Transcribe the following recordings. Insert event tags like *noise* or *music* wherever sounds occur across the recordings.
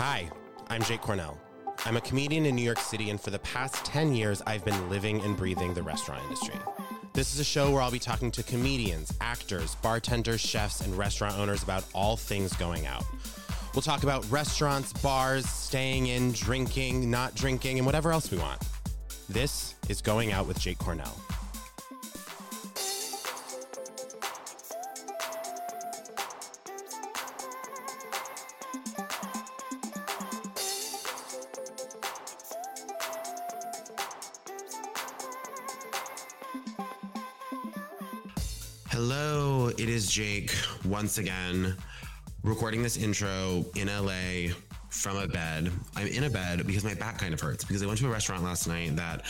Hi, I'm Jake Cornell. I'm a comedian in New York City, and for the past 10 years, I've been living and breathing the restaurant industry. This is a show where I'll be talking to comedians, actors, bartenders, chefs, and restaurant owners about all things going out. We'll talk about restaurants, bars, staying in, drinking, not drinking, and whatever else we want. This is Going Out with Jake Cornell. Is Jake once again recording this intro in LA from a bed. I'm in a bed because my back kind of hurts because I went to a restaurant last night that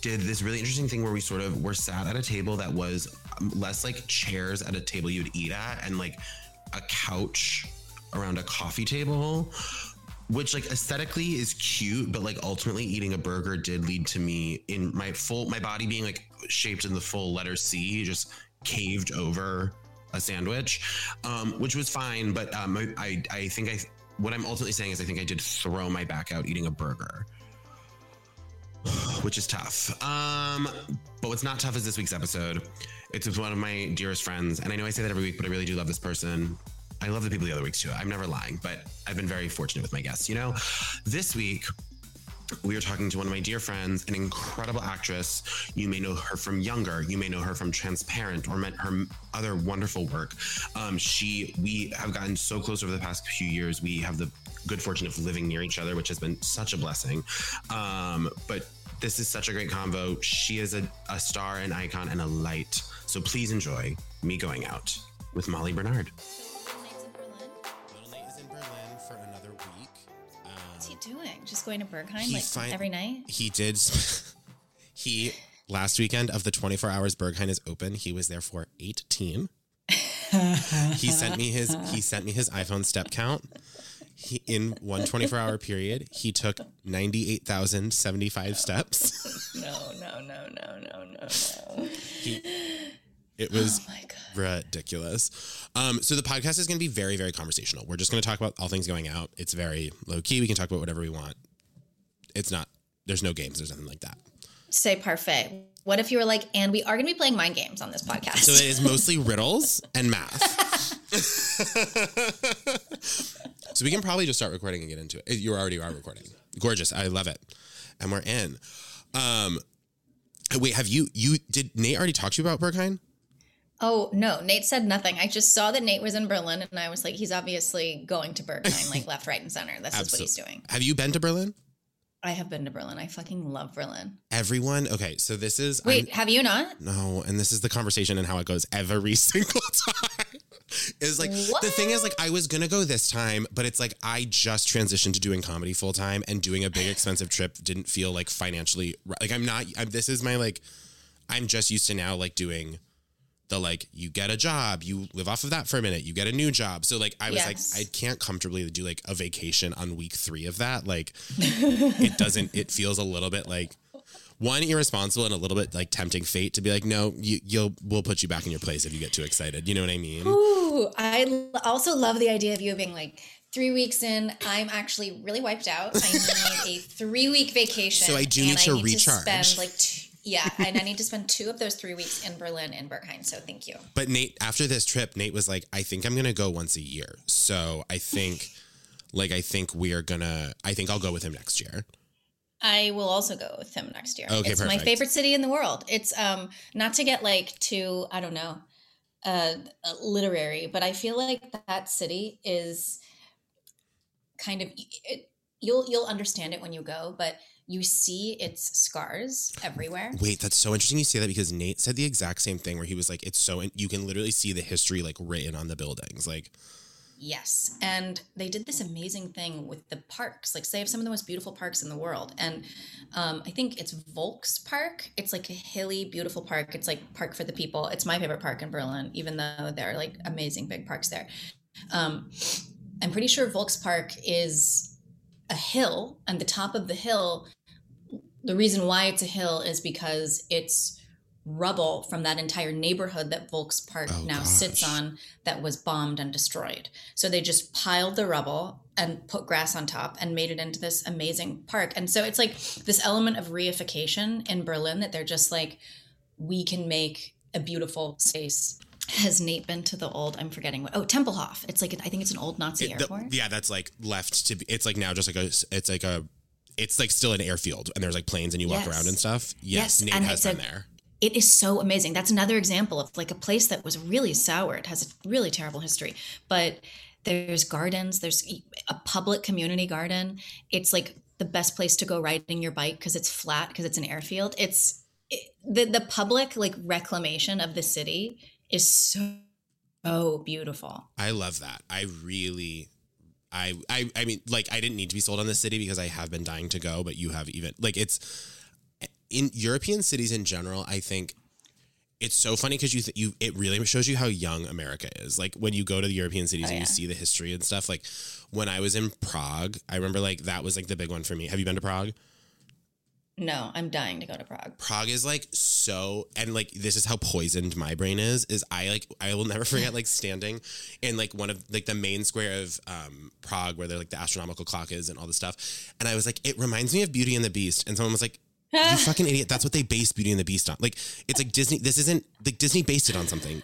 did this really interesting thing where we sort of were sat at a table that was less like chairs at a table you'd eat at and like a couch around a coffee table which like aesthetically is cute but like ultimately eating a burger did lead to me in my full my body being like shaped in the full letter c just caved over a sandwich um, which was fine but um, I, I think i what i'm ultimately saying is i think i did throw my back out eating a burger *sighs* which is tough um, but what's not tough is this week's episode it's with one of my dearest friends and i know i say that every week but i really do love this person I love the people the other weeks too. I'm never lying, but I've been very fortunate with my guests. You know, this week we are talking to one of my dear friends, an incredible actress. You may know her from Younger. You may know her from Transparent or her other wonderful work. Um, she, we have gotten so close over the past few years. We have the good fortune of living near each other, which has been such a blessing. Um, but this is such a great convo. She is a, a star, an icon, and a light. So please enjoy me going out with Molly Bernard. Going to Berghain like fin- every night? he did. *laughs* he last weekend of the 24 hours Berghain is open. He was there for 18. *laughs* he sent me his he sent me his iPhone step count. He, in one 24 hour period, he took 98,075 steps. *laughs* No, no, no, no, no, no, no. He, it was Oh ridiculous. Um, so the podcast is going to be very, very conversational. We're just going to talk about all things going out. It's very low key. We can talk about whatever we want. It's not. There's no games. There's nothing like that. Say parfait. What if you were like, and we are going to be playing mind games on this podcast? So it is mostly *laughs* riddles and math. *laughs* so we can probably just start recording and get into it. You already are recording. Gorgeous. I love it. And we're in. Um, wait, have you you did Nate already talk to you about Berghain? oh no, Nate said nothing. I just saw that Nate was in Berlin, and I was like, he's obviously going to Berghain, like left, right, and center. That's just what he's doing. Have you been to Berlin? I have been to Berlin. I fucking love Berlin. Everyone. Okay, so this is Wait, I'm- have you not? No, and this is the conversation and how it goes every *laughs* single time. Is like the thing is like I was gonna go this time, but it's like I just transitioned to doing comedy full time, and doing a big expensive trip didn't feel like financially like I'm not. I'm, this is my like I'm just used to now like doing the like you get a job, you live off of that for a minute, you get a new job. So like I was Yes. like I can't comfortably do like a vacation on week three of that. Like *laughs* it doesn't. It feels a little bit like one irresponsible and a little bit like tempting fate to be like, no, you, you'll we'll put you back in your place if you get too excited. You know what I mean? Ooh, I l- also love the idea of you being like, three weeks in, I'm actually really wiped out. I need a *laughs* three week vacation. So I do need to recharge. spend like, t- yeah, and I *laughs* need to spend two of those three weeks in Berlin and Berghain. So thank you. But Nate, after this trip, Nate was like, I think I'm gonna go once a year. So I think, *sighs* like, I think we are gonna. I think I'll go with him next year. I will also go with him next year. Okay, it's my favorite city in the world. It's um not to get like too I don't know, uh, uh, literary, but I feel like that city is kind of it, you'll you'll understand it when you go, but you see its scars everywhere. Wait, that's so interesting you say that because Nate said the exact same thing where he was like, it's so you can literally see the history like written on the buildings. Like, Yes. And they did this amazing thing with the parks. Like, they have some of the most beautiful parks in the world. And um, I think it's Volks Park. It's like a hilly, beautiful park. It's like park for the people. It's my favorite park in Berlin, even though there are like amazing big parks there. Um, I'm pretty sure Volks Park is a hill, and the top of the hill, the reason why it's a hill is because it's rubble from that entire neighborhood that Volks Park Oh, now sits on that was bombed and destroyed. So they just piled the rubble and put grass on top and made it into this amazing park. And so it's like this element of reification in Berlin that they're just like, we can make a beautiful space. Has Nate been to the old? I'm forgetting what. Oh, Tempelhof. It's like I think it's an old Nazi It- the- airport. yeah, that's like left to be. It's like now just like a. It's like a. It's like still an airfield, and there's like planes, and you walk Yes. around and stuff. Yes, Yes, Nate and has been a- there. it is so amazing. That's another example of like a place that was really soured, has a really terrible history. But there's gardens, there's a public community garden. It's like the best place to go riding your bike because it's flat because it's an airfield. It's it, the the public like reclamation of the city is so so beautiful. I love that. I really. I, I I mean like I didn't need to be sold on this city because I have been dying to go, but you have even like it's in European cities in general. I think it's so funny because you th- you it really shows you how young America is. Like when you go to the European cities Oh, and yeah. you see the history and stuff. Like when I was in Prague, I remember like that was like the big one for me. Have you been to Prague? No, I'm dying to go to Prague. Prague is like so and like this is how poisoned my brain is is I like I will never *laughs* forget like standing in like one of like the main square of um Prague where there like the astronomical clock is and all this stuff. And I was like it reminds me of Beauty and the Beast. And someone was like you *laughs* fucking idiot. That's what they based Beauty and the Beast on. Like it's like Disney this isn't like Disney based it on something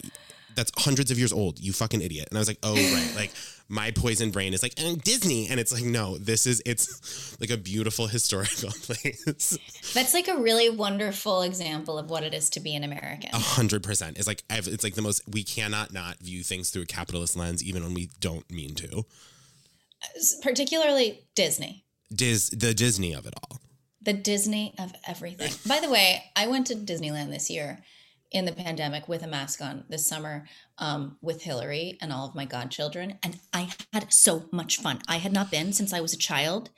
that's hundreds of years old you fucking idiot and I was like oh right like my poisoned brain is like "Eh, Disney and it's like no this is it's like a beautiful historical *laughs* place That's like a really wonderful example of what it is to be an American. A hundred percent. It's like I've, it's like the most. We cannot not view things through a capitalist lens, even when we don't mean to. Particularly Disney. Dis the Disney of it all. the Disney of everything. By the way, I went to Disneyland this year in the pandemic with a mask on this summer um, with Hilary and all of my godchildren, and I had so much fun. I had not been since I was a child,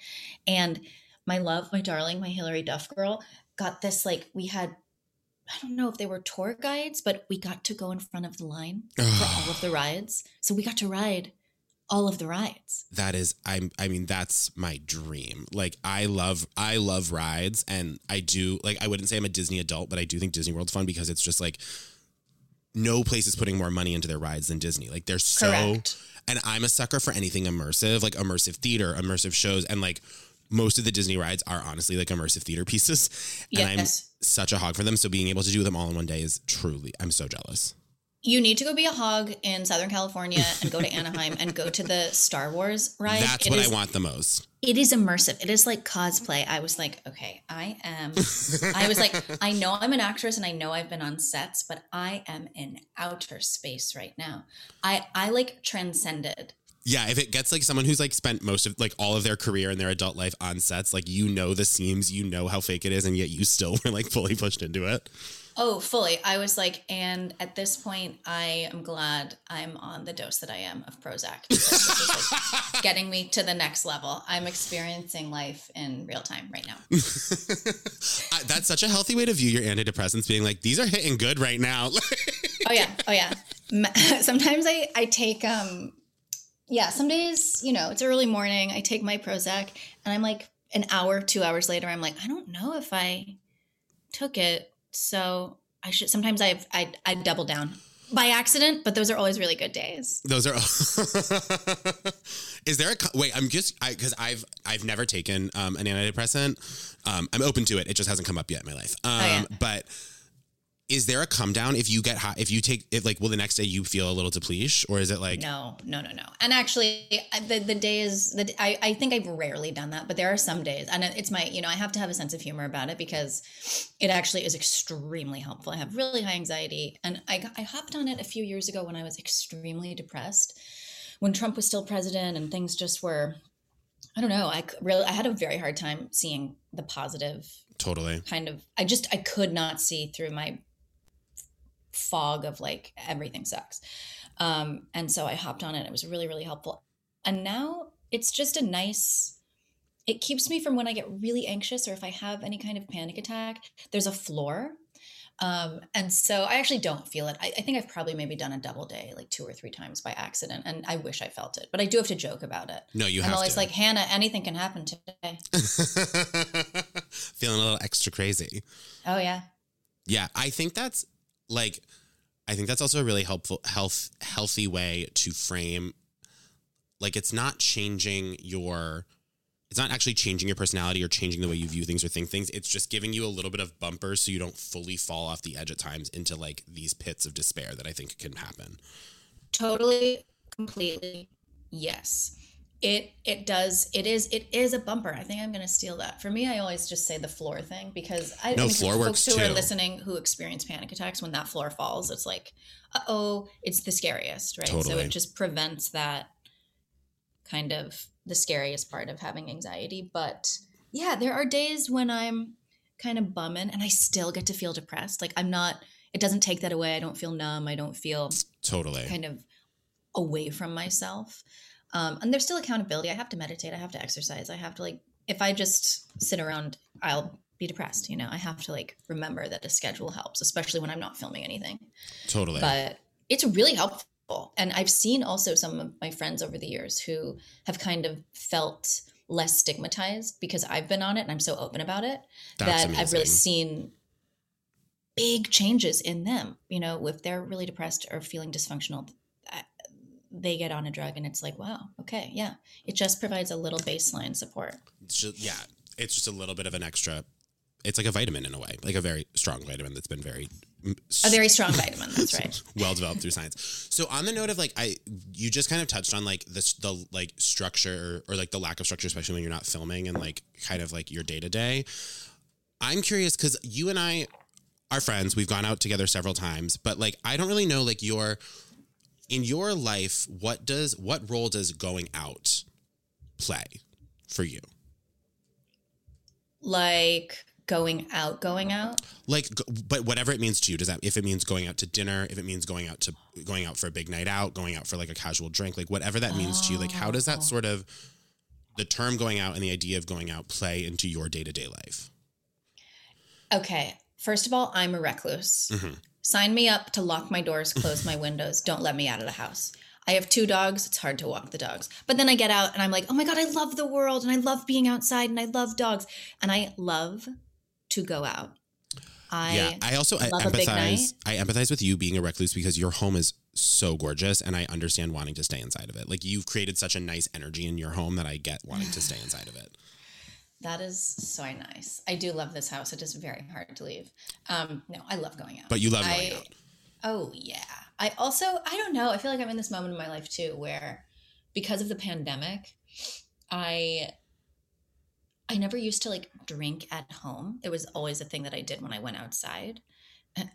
and my love, my darling, my Hilary Duff girl got this like we had. I don't know if they were tour guides, but we got to go in front of the line for all of the *sighs* rides. So we got to ride all of the rides. That is, I'm. I mean, that's my dream. Like, I love, I love rides, and I do. Like, I wouldn't say I'm a Disney adult, but I do think Disney World's fun because it's just like no place is putting more money into their rides than Disney. Like, they're so. Correct. And I'm a sucker for anything immersive, like immersive theater, immersive shows, and like most of the Disney rides are honestly like immersive theater pieces. And I'm such a hog for them. So being able to do them all in one day is truly, I'm so jealous. You need to go be a hog in Southern California and go to *laughs* Anaheim and go to the Star Wars ride. That's It what is- I want the most. It is immersive. It is like cosplay. I was like, okay, I am. I was like, I know I'm an actress and I know I've been on sets, but I am in outer space right now. I I like transcended. Yeah, if it gets like someone who's like spent most of like all of their career and their adult life on sets, like you know the seams, you know how fake it is, and yet you still *laughs* were like fully pushed into it. Oh, fully. I was like, and at this point, I am glad I'm on the dose that I am of Prozac. *laughs* Like getting me to the next level. I'm experiencing life in real time right now. *laughs* I- That's such a healthy way to view your antidepressants, being like these are hitting good right now. *laughs* Oh yeah, oh yeah. Sometimes I I take um, yeah. Some days you know it's early morning. I take my Prozac, and I'm like an hour, two hours later, I'm like, I don't know if I took it, so I should. Sometimes I've I I double down by accident, but those are always really good days. Those are. *laughs* Is there a wait? I'm just I because I've I've never taken um, an antidepressant. Um, I'm open to it. It just hasn't come up yet in my life. Um, yeah. But is there a come down if you get high? If you take it, like, will the next day you feel a little depleted or is it like No, no, no, no. And actually, the the days that I I think I've rarely done that, but there are some days, and it's my you know I have to have a sense of humor about it because it actually is extremely helpful. I have really high anxiety, and I I hopped on it a few years ago when I was extremely depressed, when Trump was still president, and things just were. I don't know. i really I had a very hard time seeing the positive totally? kind of I just I could not see through my fog of like everything sucks. Um and so I hopped on it. It was really really helpful. And now it's just a nice it keeps me from when I get really anxious or if I have any kind of panic attack, there's a floor. Um, and so I actually don't feel it. I, I think I've probably maybe done a double day like two or three times by accident, and I wish I felt it, but I do have to joke about it. No, you I'm have always to. like, Hannah, anything can happen today. *laughs* Feeling a little extra crazy. Oh yeah, Yeah, I think that's like I think that's also a really helpful health healthy way to frame like it's not changing your it's not actually changing your personality or changing the way you view things or think things. It's just giving you a little bit of bumpers so you don't fully fall off the edge at times into like these pits of despair that I think can happen. Totally, completely, yes. It it does. It is it is a bumper. I think I'm gonna steal that. For me, I always just say the floor thing because I No, mean, floor folks who too. are listening who experience panic attacks when that floor falls, it's like, uh oh, it's the scariest, right? So it just prevents that kind of the scariest part of having anxiety. But yeah, there are days when I'm kind of bumming and I still get to feel depressed. Like I'm not. It doesn't take that away. I don't feel numb. I don't feel Totally. kind of away from myself. Um, and there's still accountability. I have to meditate. I have to exercise. I have to like, if I just sit around, I'll be depressed. You know, I have to like remember that a schedule helps, especially when I'm not filming anything. Totally. But it's really helpful. And I've seen also some of my friends over the years who have kind of felt less stigmatized because I've been on it and I'm so open about it That's that I've really seen big changes in them. You know, if they're really depressed or feeling dysfunctional, they get on a drug and it's like, wow, okay, yeah. It just provides a little baseline support. It's just yeah, it's just a little bit of an extra it's like a vitamin in a way, like a very strong vitamin that's been very A very strong vitamin. That's right. *laughs* well developed through science. So on the note of like I you just kind of touched on like this the like structure or, like the lack of structure especially when you're not filming and like kind of like your day to day. I'm curious cuz you and I are friends. We've gone out together several times, but like I don't really know like your in your life what does what role does going out play for you? Like going out, going out. like but whatever it means to you does that if it means going out to dinner if it means going out to going out for a big night out going out for like a casual drink like whatever that means to you like how does that Oh. sort of the term going out and the idea of going out play into your day-to-day life Okay. First of all, I'm a recluse. Mhm. Sign me up to lock my doors, close my windows. Don't let me out of the house. I have two dogs. It's hard to walk the dogs. But then I get out and I'm like, oh my God, I love the world and I love being outside and I love dogs. And I love to go out. I yeah i also I love a big empathize i empathize with you being a recluse because your home is so gorgeous and i understand wanting to stay inside of it like you've created such a nice energy in your home that i get wanting to stay inside of it that is so nice. I do love this house. It is very hard to leave. Um, no, I love going out. but you love going I, out Oh yeah. I also I don't know. I feel like I'm in this moment in my life too where because of the pandemic, I I never used to like drink at home. It was always a thing that I did when I went outside.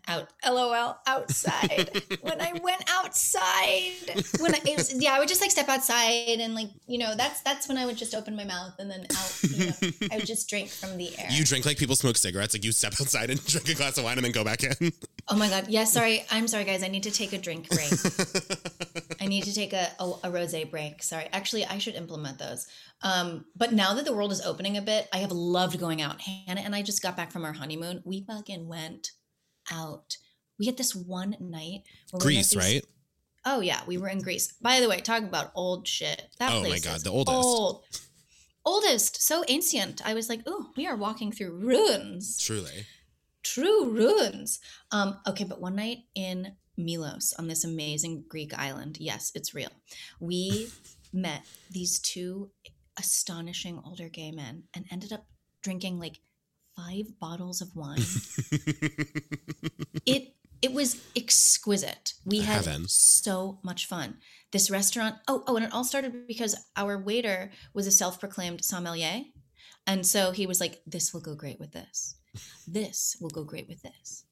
Out LOL outside. when I *laughs* went outside. When I it was, yeah, I would just like step outside and like, you know, that's that's when I would just open my mouth and then out, you know, I would just drink from the air. you drink like people smoke cigarettes like you step outside and *laughs* drink a glass of wine and then go back in Oh my god. Yeah, sorry. I'm sorry guys. I need to take a drink break. *laughs* I need to take a, a, a rosé break. Sorry. Actually, I should implement those. Um, but now that the world is opening a bit, I have loved going out. Hannah and I just got back from our honeymoon. We fucking went out. We had this one night. where we went greece these- right Oh yeah, we were in Greece. By the way, talking about old shit. That Oh my God, the oldest. Old. Oldest, so ancient. I was like, oh, we are walking through ruins truly true ruins. Um, okay, but one night in Milos on this amazing Greek island, yes, it's real. We *laughs* met these two astonishing older gay men and ended up drinking like five bottles of wine. *laughs* it it was exquisite. We had Heaven. so much fun. This restaurant, oh, oh, and it all started because our waiter was a self-proclaimed sommelier. And so he was like, This will go great with this. This will go great with this.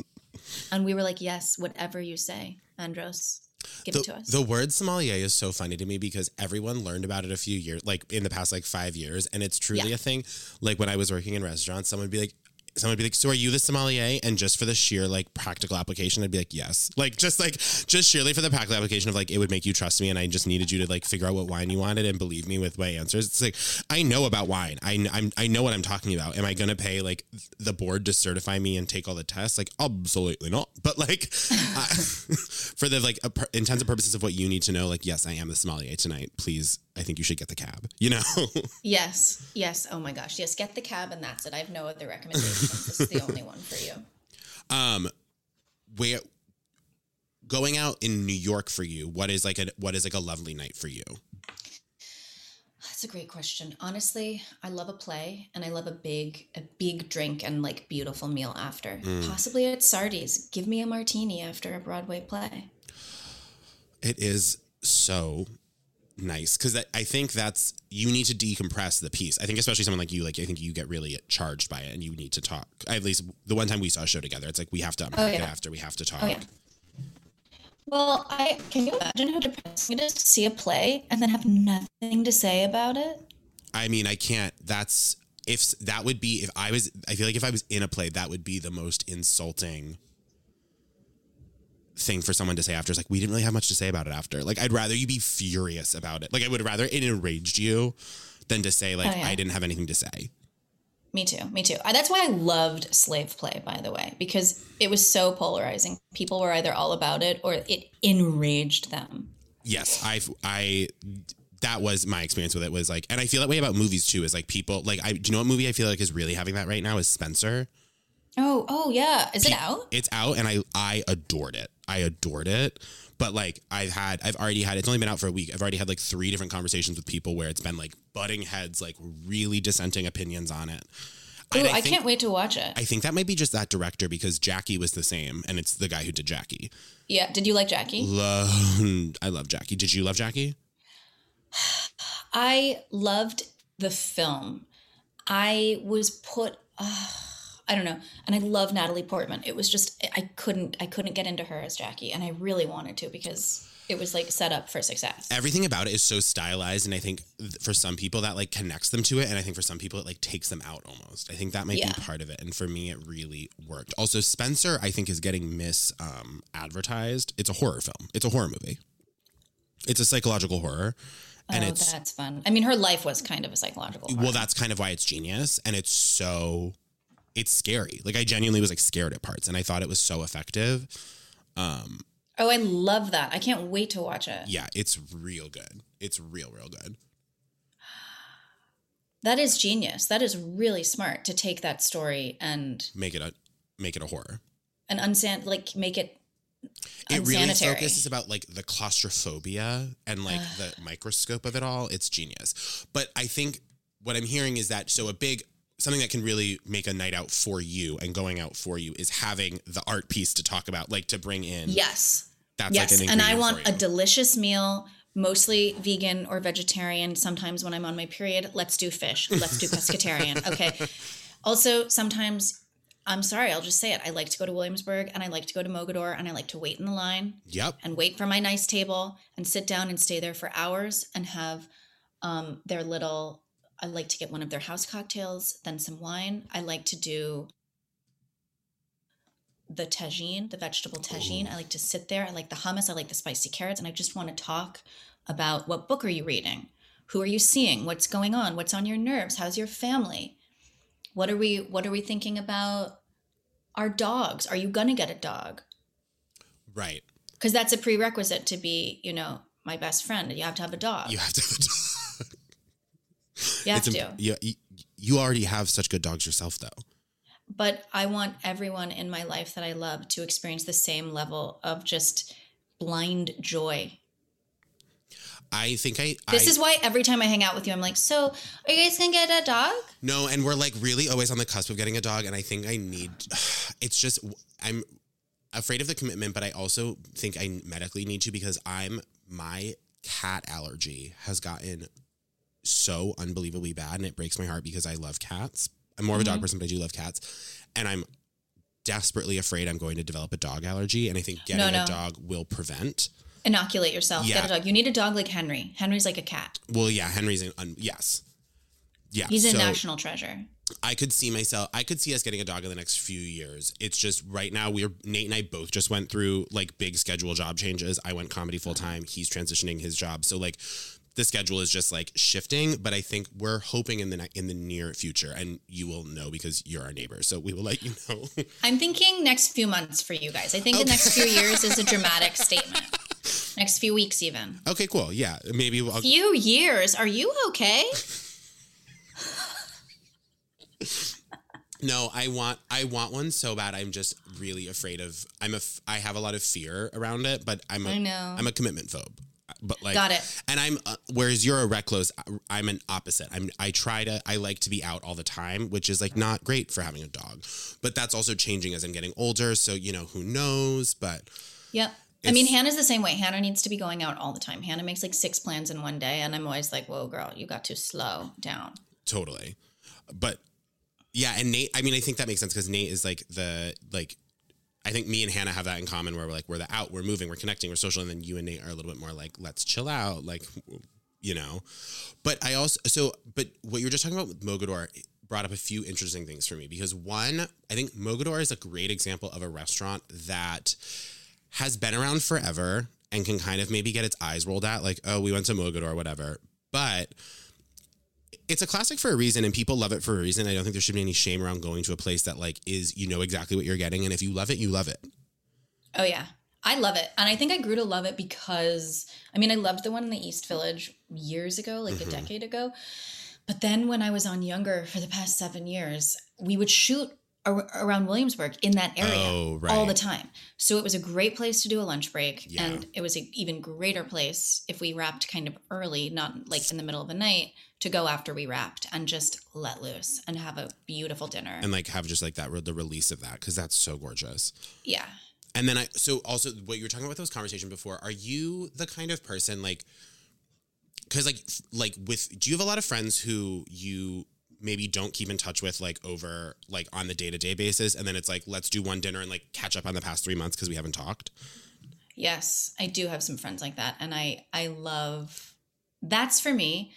And we were like, Yes, whatever you say, Andros, give the, it to us. the word sommelier is so funny to me because everyone learned about it a few years like in the past like five years and it's truly Yeah. a thing like when i was working in restaurants someone would be like someone would be like so are you the sommelier? And just for the sheer like practical application i'd be like yes. Like just like just sheerly for the practical application of like it would make you trust me and i just needed you to like figure out what wine you wanted and believe me with my answers. It's like i know about wine. I, I'm, I know what i'm talking about. Am i to pay like the board to certify me and take all the tests? Like absolutely not. But like *laughs* for the like intents and purposes of what you need to know like yes i am the sommelier tonight. Please i think you should get the cab you know? *laughs* Yes, yes. Oh my gosh. Yes, get the cab and that's it. I have no other recommendations. This is the only one for you. *laughs* Um, where going out in New York for you? What is like a what is like a lovely night for you? That's a great question. Honestly, I love a play and I love a big a big drink and like beautiful meal after. Mm. Possibly at Sardi's. Give me a martini after a Broadway play. It is so nice because I think that's you need to decompress the piece. I think especially someone like you, like I think you get really charged by it, and you need to talk. At least the one time we saw a show together, it's like we have to unpack oh, it yeah. after. We have to talk. Oh yeah. Well, I can you imagine how depressing it is to see a play and then have nothing to say about it? I mean, I can't. That's if that would be if I was. I feel like if I was in a play, that would be the most insulting thing for someone to say after. is like we didn't really have much to say about it after. Like I'd rather you be furious about it. Like I would rather it enraged you than to say like Oh, yeah. I didn't have anything to say. Me too. Me too. That's why I loved Slave Play, by the way, because it was so polarizing. People were either all about it or it enraged them. yes i i that was my experience with it was like and i feel that way about movies too is like people like i do you know what movie i feel like is really having that right now is spencer Oh, oh yeah. Is it out? it's out and i i adored it i adored it but like i've had i've already had it's only been out for a week i've already had like three different conversations with people where it's been like butting heads like really dissenting opinions on it Ooh, And I, think- can't wait to watch it. I think that might be just that director because Jackie was the same, and it's the guy who did Jackie. yeah. Did you like Jackie? Love, I love Jackie. Did you love Jackie? I loved the film. I was put. Uh, I don't know, and I love Natalie Portman. It was just I couldn't I couldn't get into her as Jackie, and I really wanted to because it was like set up for success. everything about it is so stylized. And i think for some people that like connects them to it. And i think for some people it like takes them out almost. I think that might Yeah. be part of it. And for me it really worked. Also spencer i think is getting mis um, advertised. It's a horror film. It's a horror movie. It's a psychological horror. And oh, it's that's fun. I mean, her life was kind of a psychological. well that's kind of why it's genius. And it's so it's scary. Like i genuinely was like scared at parts and i thought it was so effective. Um oh, I love that. I can't wait to watch it. yeah it's real good. It's real real good. *gasps* That is genius. That is really smart to take that story and make it a make it a horror. And unsan like make it it really focuses about like the claustrophobia and like the *sighs* microscope of it all. It's genius. But i think what i'm hearing is that so a big something that can really make a night out for you and going out for you is having the art piece to talk about like to bring in Yes. that's yes. like an and I want a delicious meal, mostly vegan or vegetarian. Sometimes when I'm on my period, let's do fish. Let's do *laughs* pescatarian. Okay. Also, sometimes I'm sorry, I'll just say it. I like to go to Williamsburg and I like to go to Mogador and I like to wait in the line yep and wait for my nice table and sit down and stay there for hours and have um, their little i like to get one of their house cocktails then some wine. I like to do the tagine the vegetable tagine. I like to sit there. I like the hummus. I like the spicy carrots. And i just want to talk about what book are you reading? Who are you seeing? What's going on? What's on your nerves? How's your family? What are we what are we thinking about our dogs? Are you gonna get a dog? Right. Because that's a prerequisite to be you know my best friend. You have to have a dog. You have to you have it's to. imp- you, you- you already have such good dogs yourself though. But i want everyone in my life that i love to experience the same level of just blind joy. I think i this I, is why every time i hang out with you i'm like so are you guys gonna get a dog? No, and we're like really always on the cusp of getting a dog, and I think I need. *sighs* It's just I'm afraid of the commitment, but I also think I medically need to because I'm my cat allergy has gotten so unbelievably bad, and it breaks my heart because I love cats. I'm more of a dog Mhm. person, but I do love cats, and I'm desperately afraid I'm going to develop a dog allergy, and I think getting no. a dog will prevent. inoculate yourself Yeah. get a dog you need a dog like henry henry's like a cat Well, yeah, Henry's an un, yes. Yeah, he's a so- national treasure I could see myself. I could see us getting a dog in the next few years. It's just right now we're Nate and I both just went through like big schedule job changes. I went comedy full time. He's transitioning his job, so like the schedule is just like shifting. But I think we're hoping in the in the near future, and you will know because you're our neighbor, so we will let you know. *laughs* i'm thinking next few months for you guys i think Okay. the next few *laughs* years is a dramatic statement next few weeks even okay, cool. Yeah, maybe I'll, few years are you okay *laughs* No, I want I want one so bad. I'm just really afraid of. I'm a I have a lot of fear around it, but I'm a. I know. I'm a commitment phobe. But like, Got it. And I'm. Uh, whereas you're a recluse, I'm an opposite. I'm. I try to. I like to be out all the time, which is like not great for having a dog. But that's also changing as I'm getting older. So you know who knows. But Yep. I mean, Hannah's the same way. Hannah needs to be going out all the time. Hannah makes like six plans in one day, and I'm always like, "Whoa, girl, you got to slow down." totally. But yeah, and Nate. I mean, I think that makes sense because Nate is like the like. I think me and Hannah have that in common where we're like we're the out, we're moving, we're connecting, we're social, and then you and Nate are a little bit more like let's chill out, like you know. But I also so but what you were just talking about with Mogador brought up a few interesting things for me because one, I think Mogador is a great example of a restaurant that has been around forever and can kind of maybe get its eyes rolled at, like, oh, we went to Mogador, whatever. But it's a classic for a reason and people love it for a reason. I don't think there should be any shame around going to a place that like is you know exactly what you're getting. And if you love it, you love it. Oh yeah. I love it. And I think I grew to love it because I mean I loved the one in the East Village years ago, like Mhm. a decade ago. But then when I was on younger for the past 7 years, we would shoot around Williamsburg in that area Oh, right. all the time. So it was a great place to do a lunch break Yeah. and it was an even greater place if we wrapped kind of early, not like in the middle of the night, to go after we wrapped and just let loose and have a beautiful dinner. And like have just like that the release of that because that's so gorgeous. yeah. And then I so also what you were talking about those conversation before. Are you the kind of person like because like like with do you have a lot of friends who you maybe don't keep in touch with like over like on the day to day basis, and then it's like let's do one dinner and like catch up on the past three months because we haven't talked. Yes, I do have some friends like that and I I love that's for me.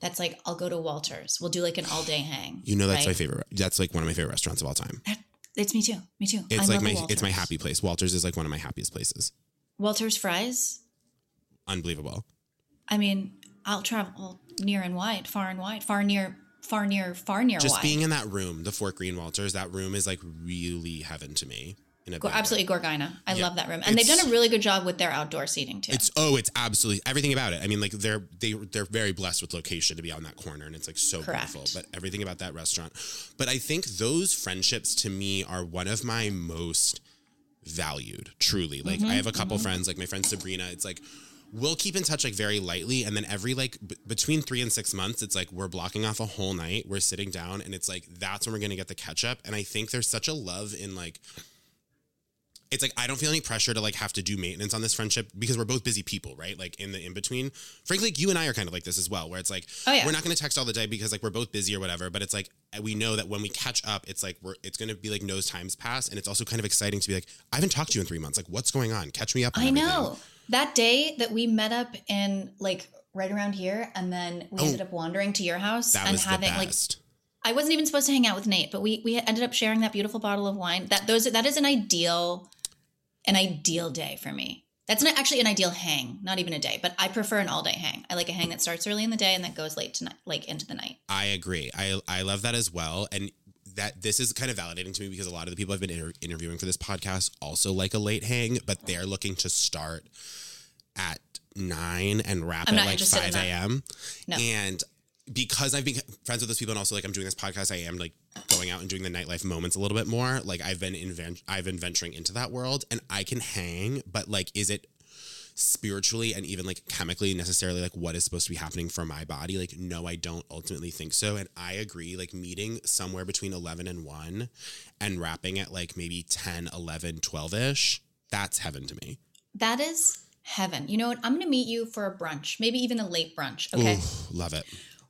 That's like I'll go to Walters. We'll do like an all day *sighs* hang. You know that's my favorite. That's like one of my favorite restaurants of all time. That, it's me too. Me too. It's I like my it's my happy place. Walters is like one of my happiest places. Walters fries. Unbelievable. I mean, I'll travel near and wide, far and wide, far near, far near, far near Just wide. being in that room, the Fort Greene Walters, that room is like really heaven to me. Go- way. absolutely Gorgina. I Yeah. love that room, and they've done a really good job with their outdoor seating too. It's oh, it's absolutely everything about it. I mean, like they're they they're very blessed with location to be on that corner, and it's like so Correct. beautiful. But everything about that restaurant. But I think those friendships to me are one of my most valued. Truly, like mm-hmm. I have a couple mm-hmm. friends, like my friend Sabrina. It's like we'll keep in touch like very lightly, and then every like b- between three and six months, it's like we're blocking off a whole night. We're sitting down, and it's like that's when we're gonna get the catch up. And I think there's such a love in like it's like I don't feel any pressure to like have to do maintenance on this friendship because we're both busy people, right? Like in the in between. Frankly, like you and I are kind of like this as well, where it's like Oh, yeah. we're not going to text all the day because like we're both busy or whatever. But it's like uh, we know that when we catch up, it's like we're it's going to be like knows times pass, and it's also kind of exciting to be like I haven't talked to you in three months. Like what's going on? Catch me up. I everything. know that day that we met up in like right around here, and then we Oh. ended up wandering to your house and having like. I wasn't even supposed to hang out with Nate, but we we ended up sharing that beautiful bottle of wine. That those that is an ideal, an ideal day for me. That's not actually an ideal hang, not even a day, but I prefer an all day hang. I like a hang that starts early in the day and that goes late tonight, like into the night. I agree. I I love that as well, and that this is kind of validating to me because a lot of the people I've been inter- interviewing for this podcast also like a late hang, but they're looking to start at nine and wrap I'm at like five a.m. No. And because I've been friends with those people, and also like I'm doing this podcast, I am like going out and doing the nightlife moments a little bit more. Like I've been invent, I've been venturing into that world, and I can hang, but like, is it? Spiritually and even like chemically necessarily like what is supposed to be happening for my body like no i don't ultimately think so and i agree like meeting somewhere between 11 and 1 and wrapping at like maybe 10 11 12ish that's heaven to me That is heaven. You know what? I'm going to meet you for a brunch, maybe even a late brunch. Okay. Ooh, love it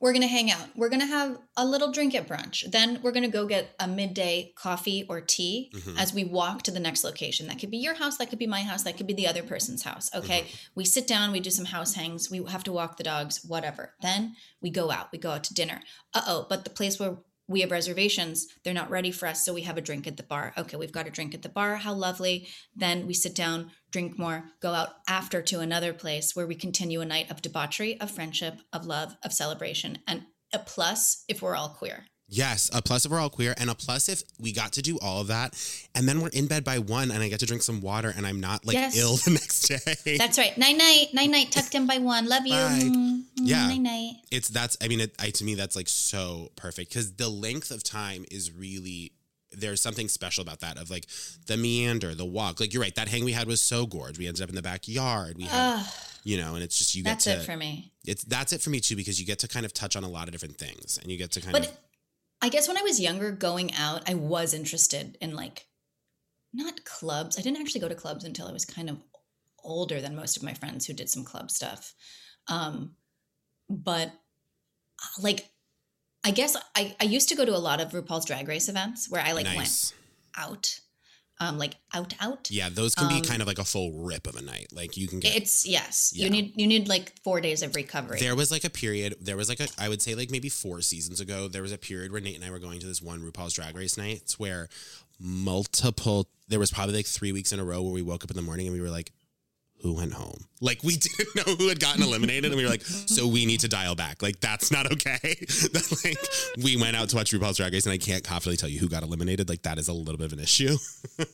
We're going to hang out. We're going to have a little drink at brunch. Then we're going to go get a midday coffee or tea Mhm. as we walk to the next location. That could be your house, that could be my house, that could be the other person's house. Okay. We sit down, we do some house hangs, we have to walk the dogs, whatever. Then we go out, we go out to dinner. Uh oh, but the place where we have reservations, they're not ready for us, so we have a drink at the bar. Okay, we've got a drink at the bar. How lovely. Then we sit down, drink more, go out after to another place where we continue a night of debauchery, of friendship, of love, of celebration, and a plus if we're all queer. yes a plus if we're all queer and a plus if we got to do all of that and then we're in bed by one and i get to drink some water and i'm not like Yes. ill *laughs* the next day That's right. Night night, night night, tucked in by one. Love you. Bye. Yeah. Night night. it's that's i mean it, I, to me that's like so perfect because the length of time is really there's something special about that of like the meander the walk like you're right that hang we had was so gorge we ended up in the backyard we had Ugh, you know and it's just you get that's to it for me. it's that's it for me too because you get to kind of touch on a lot of different things and you get to kind of But of I guess when I was younger, going out, I was interested in like not clubs. I didn't actually go to clubs until I was kind of older than most of my friends who did some club stuff. Um, but like, I guess I, I used to go to a lot of RuPaul's Drag Race events where I like went out, um, like out out. yeah those can be Um, kind of like a full rip of a night like you can get It's yes, Yeah. you need you need like four days of recovery. There was like a period. There was like a. I would say like maybe four seasons ago. There was a period where Nate and I were going to this one RuPaul's Drag Race nights where multiple. There was probably like three weeks in a row where we woke up in the morning and we were like, "Who went home?" Like we *laughs* didn't know who had gotten eliminated, and we were like, "So we need to dial back. Like that's not okay." *laughs* that like we went out to watch RuPaul's Drag Race, and I can't confidently tell you who got eliminated. Like that is a little bit of an issue.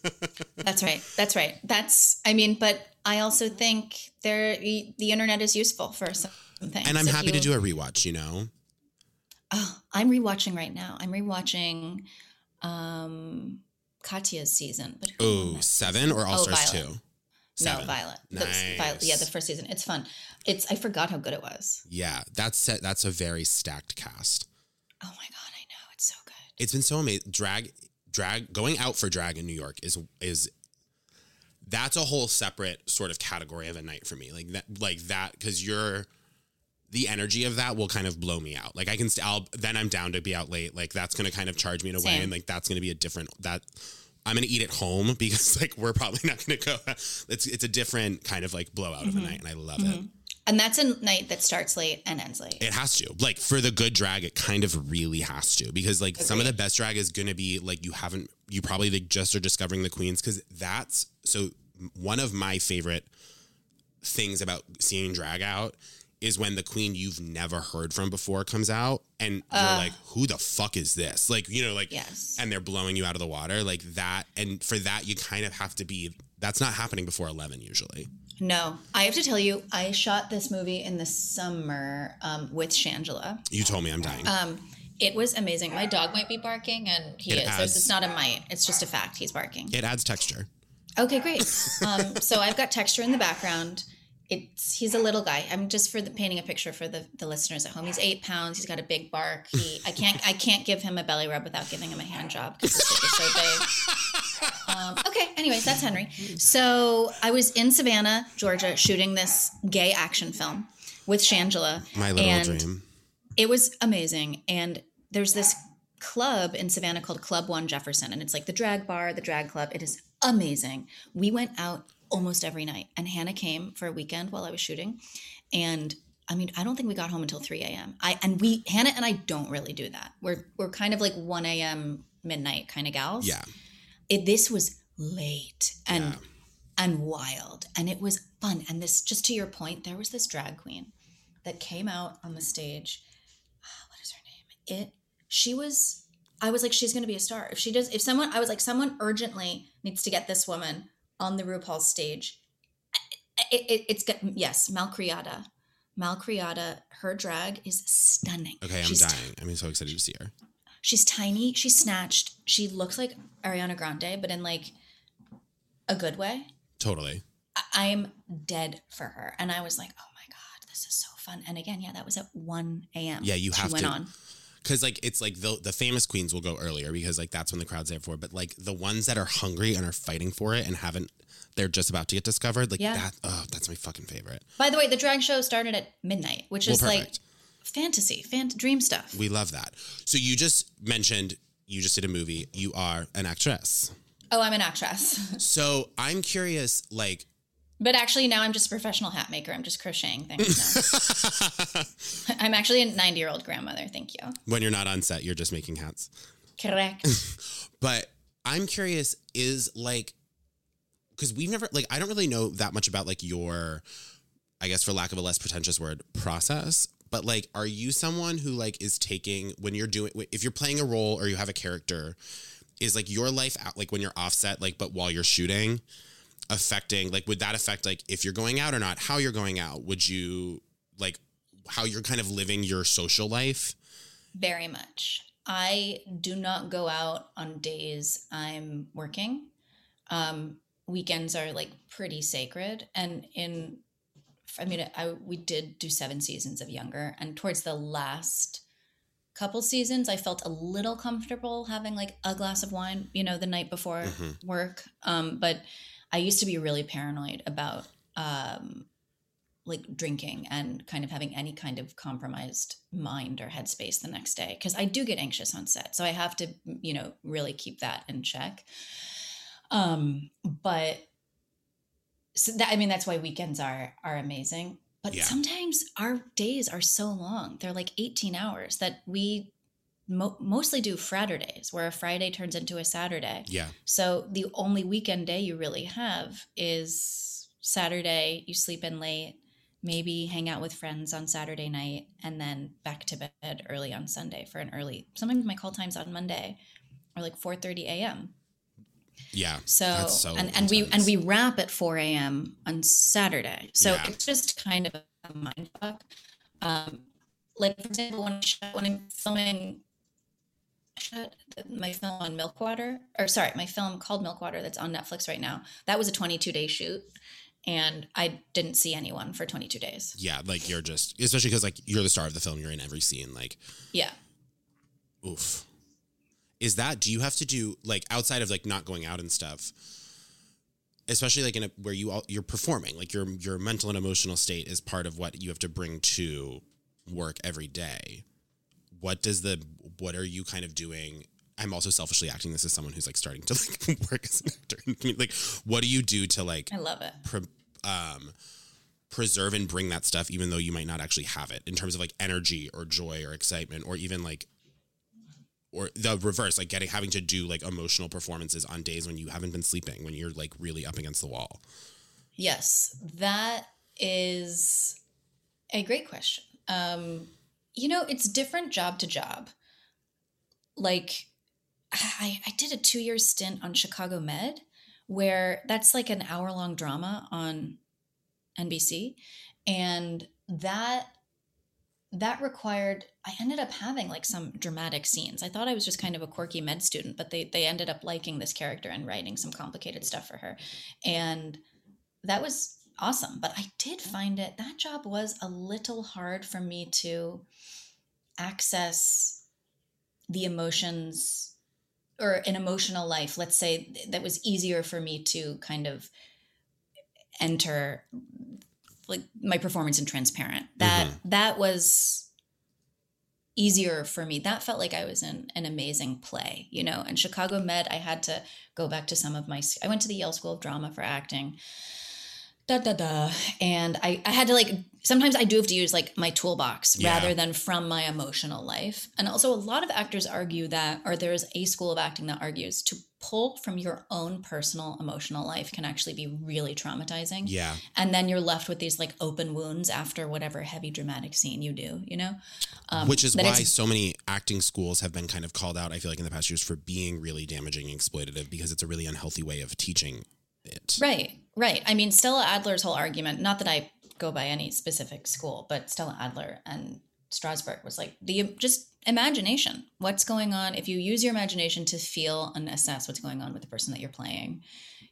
*laughs* That's right. That's right. That's I mean, but I also think there the internet is useful for some things. and I'm happy to do a rewatch. You know. Oh, I'm rewatching right now. I'm rewatching um Katya's season. But Oh, seven or All Oh, Stars two. No, Seven. Violet. The, Violet. Yeah, the first season. It's fun. It's I forgot how good it was. Yeah, that's set, that's a very stacked cast. Oh my god, I know. It's so good. It's been so amazing. Drag, drag, going out for drag in New York is is that's a whole separate sort of category of a night for me. Like that, like that, because you're the energy of that will kind of blow me out. Like I can, st- I'll then I'm down to be out late. Like that's gonna kind of charge me in a way, and like that's gonna be a different that. I'm gonna eat at home *laughs* because like we're probably not gonna go. It's it's a different kind of like blowout of a mm-hmm. night, and I love it. Mm-hmm. And that's a night that starts late and ends late. It has to. Like for the good drag, it kind of really has to because like some of the best drag is gonna be like you haven't you probably like just are discovering the queens because that's so one of my favorite things about seeing drag out is when the queen you've never heard from before comes out and you're like who the fuck is this like you know like Yes. and they're blowing you out of the water like that and for that you kind of have to be that's not happening before 11 usually No, I have to tell you, I shot this movie in the summer um, with Shangela. you told me i'm dying Um, it was amazing. My dog might be barking, and he It is. adds- It's not a might. It's just a fact. He's barking. it adds texture Okay, great. *laughs* Um, so I've got texture in the background. It's he's a little guy. I'm just for the painting a picture for the, the listeners at home. He's eight pounds. He's got a big bark. He I can't I can't give him a belly rub without giving him a hand job because his dick is so big. Um, okay, anyways, that's Henry. So I was in Savannah, Georgia, shooting this gay action film with Shangela. my little and dream it was amazing. And there's this club in Savannah called Club One Jefferson, and it's like the drag bar, the drag club. It is amazing. We went out almost every night, and Hannah came for a weekend while I was shooting, and I mean, I don't think we got home until 3 a.m. I and we Hannah and I don't really do that. We're we're kind of like 1 a.m. midnight kind of gals. yeah It, this was late and Yeah. and wild, and it was fun. And this, just to your point, there was this drag queen that came out on the stage. *sighs* What is her name? It. She was. I was like, she's going to be a star. If she does, if someone, I was like, someone urgently needs to get this woman on the RuPaul stage. It, it, it's got yes, Malcriada. Malcriada, her drag is stunning. Okay, I'm She's dying. I'm so excited to see her. She's tiny. She's snatched. She looks like Ariana Grande, but in like a good way. Totally. I- I'm dead for her, and I was like, "Oh my god, this is so fun!" And again, yeah, that was at one a.m. Yeah, you she have went to- on. Because like it's like the the famous queens will go earlier because like that's when the crowd's there for. But like the ones that are hungry and are fighting for it and haven't, they're just about to get discovered. Like Yeah. that. Oh, that's my fucking favorite. By the way, the drag show started at midnight, which Well, is like fantasy, fan dream stuff. We love that. So you just mentioned you just did a movie. You are an actress. oh, I'm an actress, *laughs* So I'm curious, like but actually now I'm just a professional hat maker. I'm just crocheting things. Now. *laughs* I'm actually a 90 year old grandmother. Thank you. when you're not on set, you're just making hats. Correct. *laughs* But I'm curious, is like, because we've never, like, I don't really know that much about like your, I guess for lack of a less pretentious word, process. But like, are you someone who like is taking, when you're doing, if you're playing a role or you have a character, is like your life out, like when you're offset, like, but while you're shooting, affecting, like, would that affect like if you're going out or not, how you're going out? Would you, like, how you're kind of living your social life? Very much. I do not go out on days I'm working. Um, weekends are like pretty sacred, and in, I mean, I we did do seven seasons of Younger, and towards the last couple seasons, I felt a little comfortable having like a glass of wine, you know, the night before Mhm. work. Um, but I used to be really paranoid about um, like drinking and kind of having any kind of compromised mind or headspace the next day because I do get anxious on set. So I have to, you know, really keep that in check. Um, but so that I mean that's why weekends are are amazing. But Yeah. sometimes our days are so long. They're like 18 hours that we mo- mostly do Fraturdays where a Friday turns into a Saturday. Yeah. So the only weekend day you really have is Saturday. You sleep in late, maybe hang out with friends on Saturday night, and then back to bed early on Sunday for an early. Sometimes my call times on Monday are like 4:30 a.m. Yeah. So, so and and we and we wrap at 4 a.m. on Saturday. So Yeah. it's just kind of a mind fuck. Um, like for example, when I shot, when I'm filming my film on Milkwater, or sorry, my film called Milkwater that's on Netflix right now. That was a 22 day shoot, and I didn't see anyone for 22 days. Yeah. Like you're just, especially because like you're the star of the film, you're in every scene. Like, Yeah. oof. Is that, do you have to do like outside of like not going out and stuff? Especially like in a where you all you're performing, like your your mental and emotional state is part of what you have to bring to work every day. What does the what are you kind of doing? I'm also selfishly acting this as someone who's like starting to *laughs* like work as an actor. Like, what do you do to like I love it. pre- um, preserve and bring that stuff, even though you might not actually have it in terms of like energy or joy or excitement, or even like, or the reverse, like getting having to do like emotional performances on days when you haven't been sleeping, when you're like really up against the wall. Yes, that is a great question. Um, you know, it's different job to job. Like, *sighs* I, I did a two year stint on Chicago Med, where that's like an hour long drama on NBC, and that that required i ended up having like some dramatic scenes. I thought i was just kind of a quirky med student but they they ended up liking this character and writing some complicated stuff for her. And that was awesome but i did find it that job was a little hard for me to access the emotions or an emotional life let's say that was easier for me to kind of enter like my performance in transparent. That mm-hmm. that was easier for me. That felt like i was in an amazing play you know? And chicago med i had to go back to some of my i went to the yale school of drama for acting da da da and i i had to like sometimes i do have to use like my toolbox Yeah. rather than from my emotional life and also a lot of actors argue that or there's a school of acting that argues to pull from your own personal emotional life can actually be really traumatizing Yeah. and then you're left with these like open wounds after whatever heavy dramatic scene you do you know um, Which is why so many acting schools have been kind of called out, I feel like, in the past years for being really damaging and exploitative because it's a really unhealthy way of teaching it. right right. I mean stella adler's whole argument not that i go by any specific school but stella adler and strasberg was like the just imagination. What's going on? If you use your imagination to feel and assess what's going on with the person that you're playing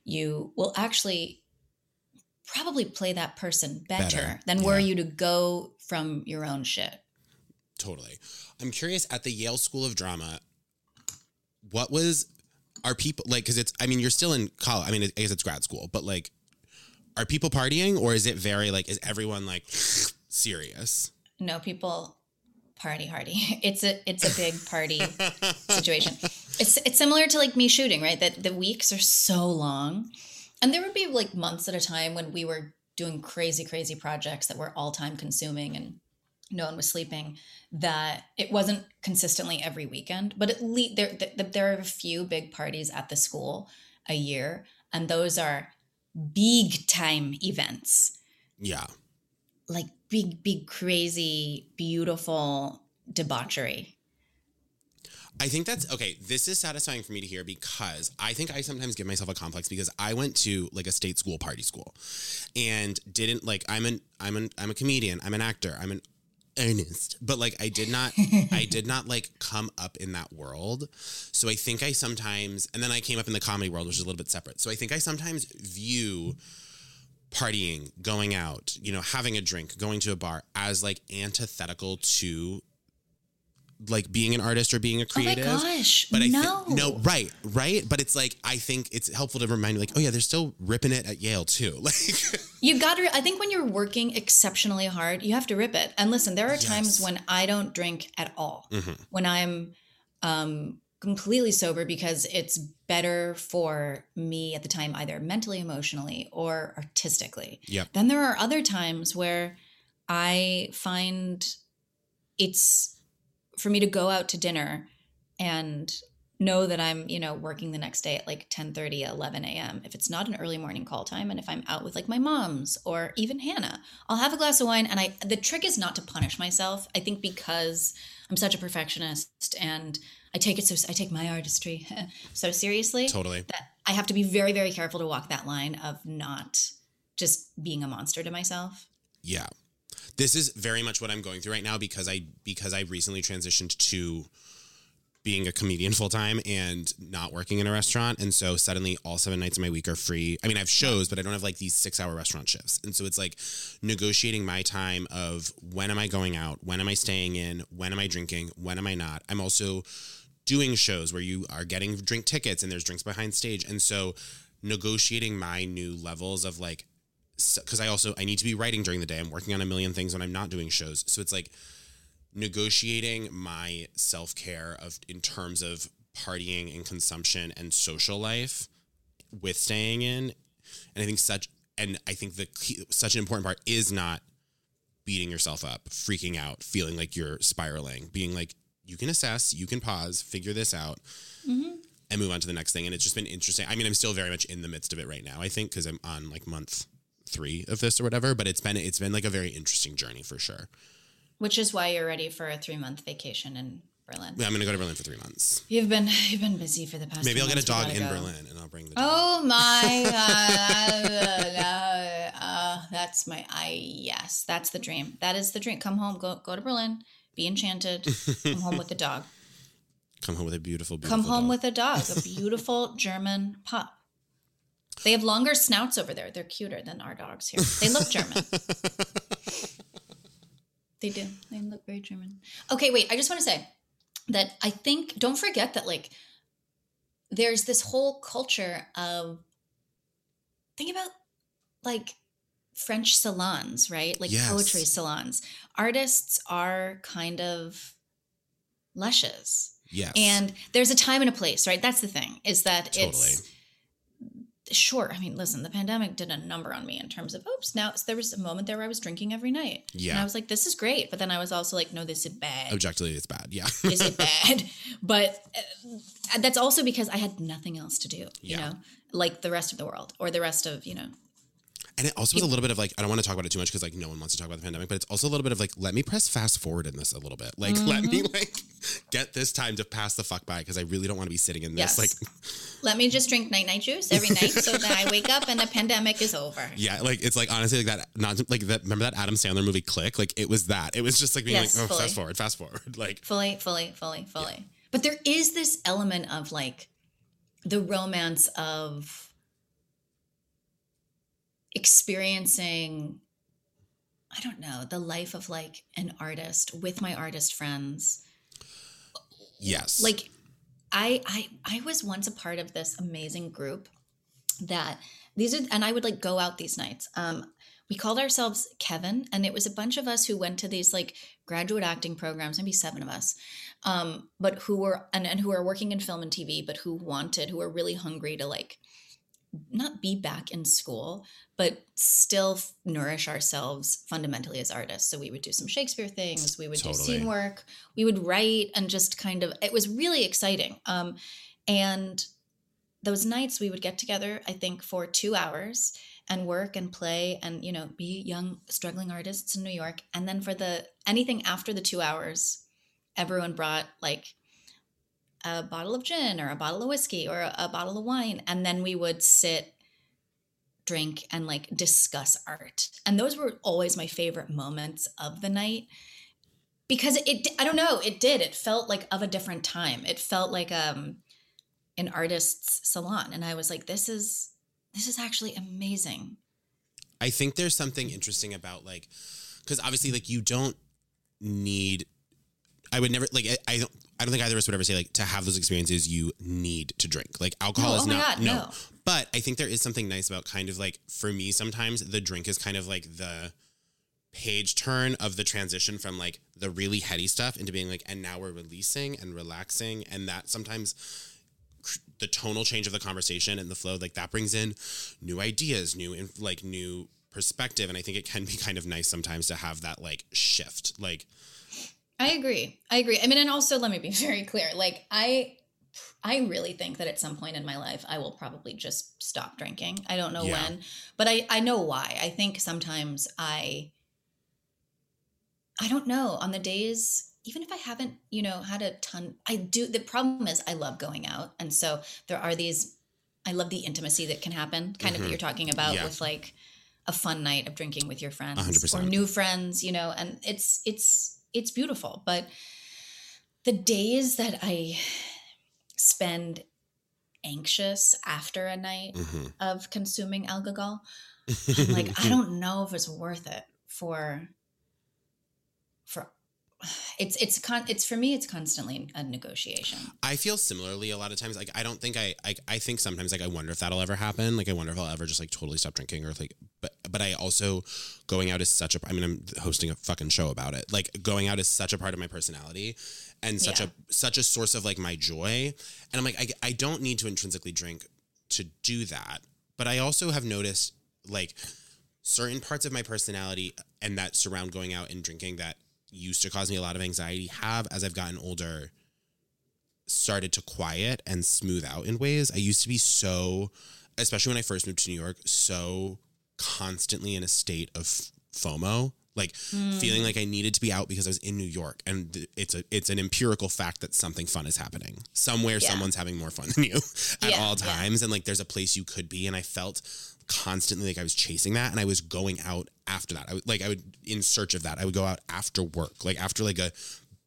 you will actually probably play that person better, Better, than were you to go from your own shit. Totally. I'm curious at the Yale School of Drama, what was are people like? Because it's, I mean, you're still in college. I mean, I guess it's grad school, but like, are people partying or is it very like, is everyone like serious? no people party hardy *laughs* it's a it's a big party *laughs* situation it's it's similar to like me shooting right that the weeks are so long and there would be like months at a time when we were doing crazy crazy projects that were all time consuming and no one was sleeping that it wasn't consistently every weekend but at least there there are a few big parties at the school a year and those are big time events Yeah. like big, big, crazy, beautiful debauchery. I think that's okay. This is satisfying for me to hear because I think I sometimes give myself a complex because I went to like a state school party school and didn't like I'm an I'm an I'm a comedian, I'm an actor, I'm an earnest but like i did not i did not like come up in that world. So i think i sometimes and then i came up in the comedy world which is a little bit separate. So i think i sometimes view partying going out you know having a drink going to a bar as like antithetical to like being an artist or being a creative Oh my gosh. but I no. think no, right, right. But it's like I think it's helpful to remind you, like, oh yeah, they're still ripping it at Yale too. *laughs* Like, You got to, I think when you're working exceptionally hard, you have to rip it. And listen, there are times when I don't drink at all, Mhm. when I'm um, completely sober because it's better for me at the time, either mentally, emotionally, or artistically. Yeah. Then there are other times where I find it's for me to go out to dinner and know that I'm, you know, working the next day at like 10 30, 11 a.m. If it's not an early morning call time and if I'm out with like my mom's or even Hannah, I'll have a glass of wine. And I, the trick is not to punish myself. I think because I'm such a perfectionist and I take it so, I take my artistry *laughs* so seriously totally. that I have to be very, very careful to walk that line of not just being a monster to myself. Yeah. This is very much what I'm going through right now because I because I recently transitioned to being a comedian full time and not working in a restaurant. And so suddenly all seven nights of my week are free. I mean, I have shows, but I don't have like these six hour restaurant shifts. And so it's like negotiating my time of when am I going out? When am I staying in? When am I drinking? When am I not? I'm also doing shows where you are getting drink tickets and there's drinks behind stage. And so negotiating my new levels of like, because I also I need to be writing during the day. I'm working on a million things when I'm not doing shows. So it's like negotiating my self care of in terms of partying and consumption and social life with staying in. And I think such and I think the key, such an important part is not beating yourself up, freaking out, feeling like you're spiraling, being like you can assess, you can pause, figure this out. Mm-hmm. And move on to the next thing. And it's just been interesting. I mean, I'm still very much in the midst of it right now, I think, because I'm on like month three of this or whatever. But it's been it's been like a very interesting journey for sure. Which is why you're ready for a three month vacation in Berlin. Yeah, I'm gonna go to Berlin for three months. You've been you've been busy for the past. Maybe I'll get a dog in go. Berlin and I'll bring the dog. Oh *laughs* my god! uh, that's my I yes, that's the dream. That is the dream. Come home, go go to Berlin, be enchanted. come home with the dog. *laughs* Come home with a beautiful, beautiful Come home dog. with a dog, a *laughs* beautiful German pup. They have longer snouts over there. They're cuter than our dogs here. They look German. *laughs* They do. They look very German. Okay, wait. I just want to say that I think don't forget that like there's this whole culture of think about like French salons, right? Like Yes. poetry salons. Artists are kind of lushes. yes. And there's a time and a place, right? That's the thing, is that Totally. it's sure. I mean, listen, the pandemic did a number on me in terms of, oops, now there was a moment there where I was drinking every night. And Yeah. I was like, this is great. But then I was also like, no, this is bad. objectively, it's bad. Yeah. is it *laughs* bad? But uh, that's also because I had nothing else to do, you Yeah. know, like the rest of the world or the rest of, you know, And it also was a little bit of like, I don't want to talk about it too much because like no one wants to talk about the pandemic, but it's also a little bit of like, let me press fast forward in this a little bit. Like, let me Mm-hmm. like get this time to pass the fuck by because I really don't want to be sitting in Yes. this. Like, let me just drink night night juice every night so that I wake up and the pandemic is over. yeah, like it's like honestly like that, not like that. Remember that Adam Sandler movie Click? Like it was that. It was just like being Yes, like, oh, fully. fast forward, fast forward. *laughs* Like, fully fully fully fully but there is this element of like the romance of experiencing i don't know the life of like an artist with my artist friends yes. like I I I was once a part of this amazing group that these are and I would like go out these nights. Um we called ourselves Kevin and it was a bunch of us who went to these like graduate acting programs, maybe seven of us. Um but who were and, and who are working in film and TV but who wanted who were really hungry to like not be back in school, but still f- nourish ourselves fundamentally as artists. So we would do some Shakespeare things, we would do scene work, we would write and just kind of, it was really exciting. Um, and those nights we would get together, I think, for two hours and work and play and, you know, be young, struggling artists in New York. And then for the anything after the two hours, everyone brought like a bottle of gin or a bottle of whiskey or a, a bottle of wine and then we would sit drink and like discuss art and those were always my favorite moments of the night because it i don't know it did it felt like of a different time it felt like um an artist's salon and i was like this is this is actually amazing I think there's something interesting about like, because obviously, like, you don't need. I would never like. I, I don't. I don't think either of us would ever say like to have those experiences. You need to drink. Like alcohol No, is oh not. God, no. no. But I think there is something nice about kind of like for me. Sometimes the drink is kind of like the page turn of the transition from like the really heady stuff into being like, and now we're releasing and relaxing, and that sometimes cr- the tonal change of the conversation and the flow like that brings in new ideas new inf- like new perspective and i think it can be kind of nice sometimes to have that like shift like I agree. I agree. I mean, and also let me be *laughs* very clear. Like I I really think that at some point in my life I will probably just stop drinking. I don't know Yeah. when, but I I know why. I think sometimes I I don't know, on the days even if I haven't, you know, had a ton I do the problem is I love going out. And so there are these I love the intimacy that can happen, kind of Mhm. that you're talking about Yeah. with like a fun night of drinking with your friends 100%. or new friends, you know, and it's it's it's beautiful. But the days that I spend anxious after a night mhm. of consuming *laughs* I'm like I don't know if it's worth it for for it's it's con it's for me it's constantly a negotiation. I feel similarly a lot of times. Like I don't think I, I I think sometimes like I wonder if that'll ever happen. Like I wonder if I'll ever just like totally stop drinking or like. But but I also going out is such a. I mean I'm hosting a fucking show about it. Like going out is such a part of my personality, and such Yeah. a such a source of like my joy. And I'm like I I don't need to intrinsically drink to do that. But I also have noticed like certain parts of my personality and that surround going out and drinking that used to cause me a lot of anxiety have as I've gotten older started to quiet and smooth out in ways. I used to be so, especially when I first moved to New York, so constantly in a state of FOMO, like hmm. feeling like I needed to be out because I was in New York, and th- it's a it's an empirical fact that something fun is happening somewhere. Yeah. Someone's having more fun than you *laughs* at Yeah, all yeah. times, and like there's a place you could be, and I felt constantly like I was chasing that, and I was going out after that. I would like I would in search of that. I would go out after work, like after like a